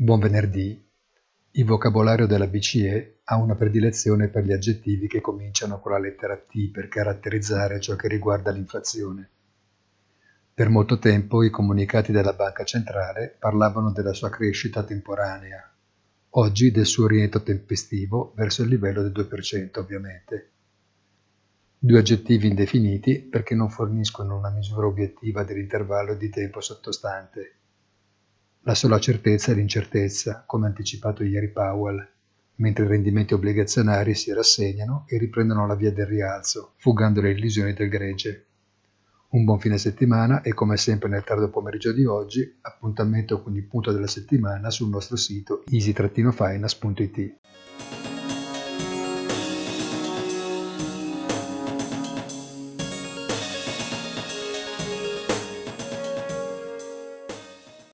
Buon venerdì. Il vocabolario della BCE ha una predilezione per gli aggettivi che cominciano con la lettera T per caratterizzare ciò che riguarda l'inflazione. Per molto tempo i comunicati della Banca Centrale parlavano della sua crescita temporanea, oggi del suo rientro tempestivo verso il livello del 2% ovviamente. Due aggettivi indefiniti perché non forniscono una misura obiettiva dell'intervallo di tempo sottostante la sola certezza è l'incertezza, come anticipato ieri Powell, mentre i rendimenti obbligazionari si rassegnano e riprendono la via del rialzo, fugando le illusioni del gregge. Un buon fine settimana e come sempre nel tardo pomeriggio di oggi, appuntamento con il punto della settimana sul nostro sito easy-finance.it.